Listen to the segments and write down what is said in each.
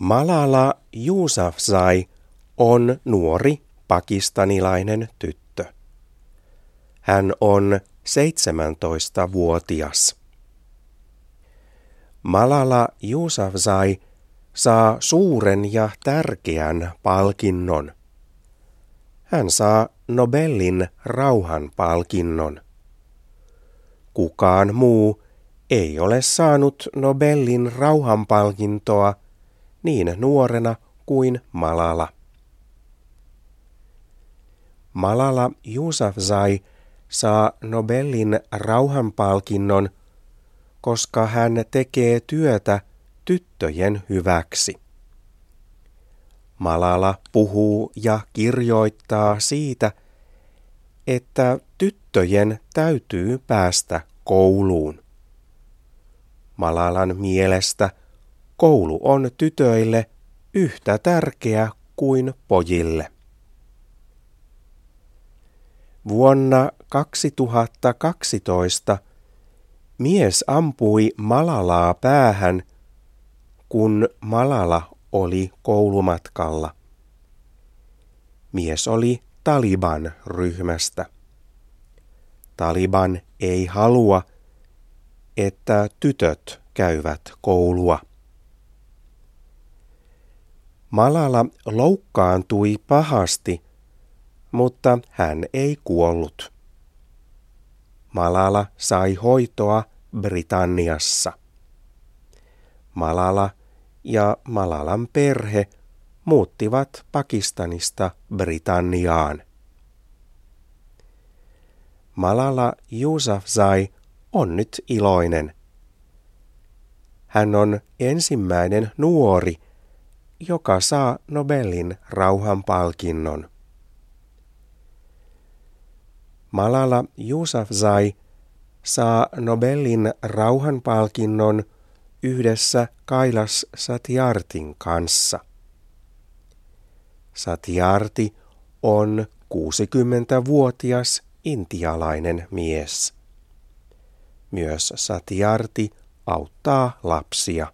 Malala Yousafzai on nuori pakistanilainen tyttö. Hän on 17-vuotias. Malala Yousafzai saa suuren ja tärkeän palkinnon. Hän saa Nobelin rauhanpalkinnon. Kukaan muu ei ole saanut Nobelin rauhanpalkintoa niin nuorena kuin Malala. Malala Yousafzai saa Nobelin rauhanpalkinnon, koska hän tekee työtä tyttöjen hyväksi. Malala puhuu ja kirjoittaa siitä, että tyttöjen täytyy päästä kouluun. Malalan mielestä koulu on tytöille yhtä tärkeä kuin pojille. Vuonna 2012 mies ampui Malalaa päähän, kun Malala oli koulumatkalla. Mies oli Taliban ryhmästä. Taliban ei halua, että tytöt käyvät koulua. Malala loukkaantui pahasti, mutta hän ei kuollut. Malala sai hoitoa Britanniassa. Malala ja Malalan perhe muuttivat Pakistanista Britanniaan. Malala Yousafzai on nyt iloinen. Hän on ensimmäinen nuori, joka saa Nobelin rauhanpalkinnon. Malala Yousafzai saa Nobelin rauhanpalkinnon yhdessä Kailas Satyartin kanssa. Satyarti on 60-vuotias intialainen mies. Myös Satyarti auttaa lapsia.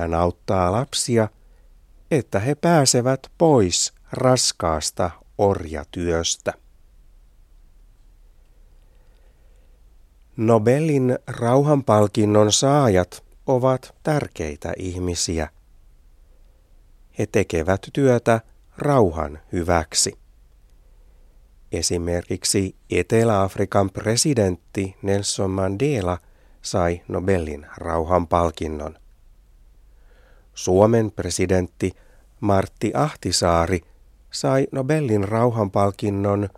Hän auttaa lapsia, että he pääsevät pois raskaasta orjatyöstä. Nobelin rauhanpalkinnon saajat ovat tärkeitä ihmisiä. He tekevät työtä rauhan hyväksi. Esimerkiksi Etelä-Afrikan presidentti Nelson Mandela sai Nobelin rauhanpalkinnon. Suomen presidentti Martti Ahtisaari sai Nobelin rauhanpalkinnon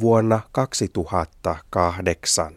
vuonna 2008.